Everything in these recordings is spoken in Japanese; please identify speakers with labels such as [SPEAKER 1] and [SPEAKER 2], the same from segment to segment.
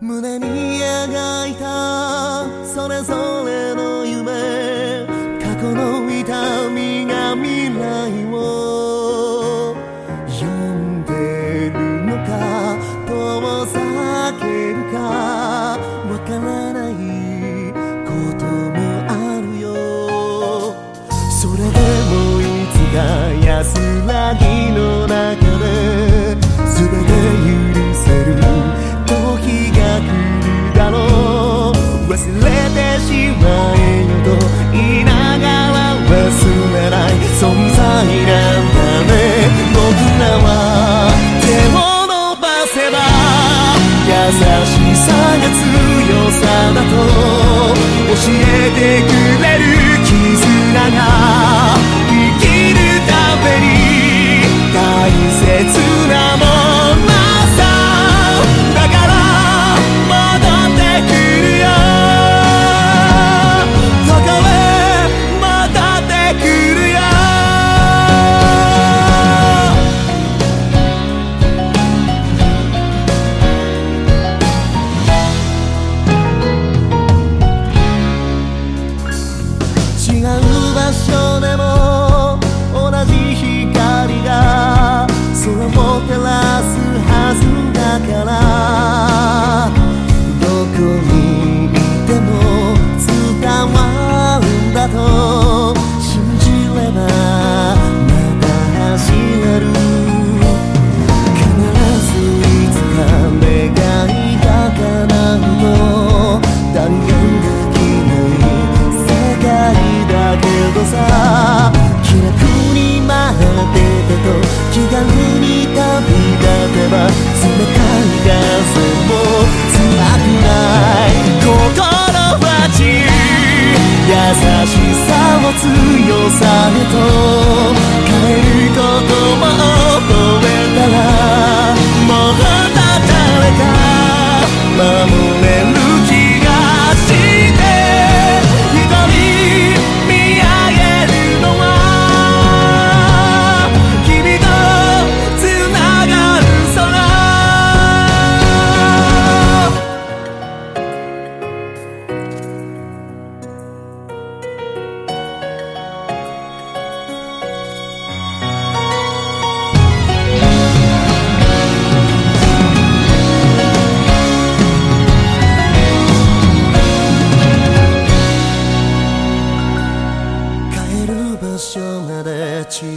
[SPEAKER 1] 胸に描いたそれぞれの夢。過去の痛みが未来をすめない。存在なんだね。僕らは手を伸ばせば優しさが強さだと教えてくれる絆が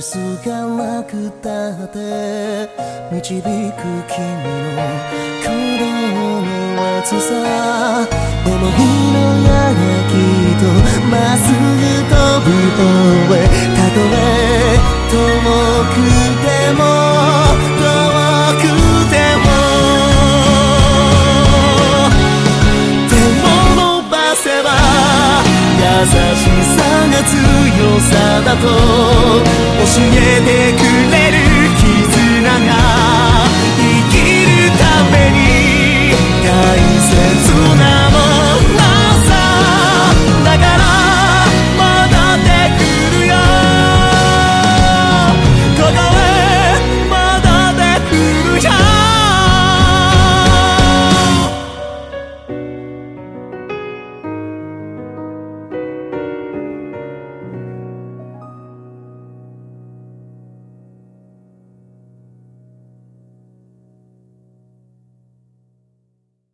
[SPEAKER 1] 数がなくたって導く君の鼓動の熱さ。思いのやがきとまっすぐ飛ぶ終へたとえのさだと教えてくれる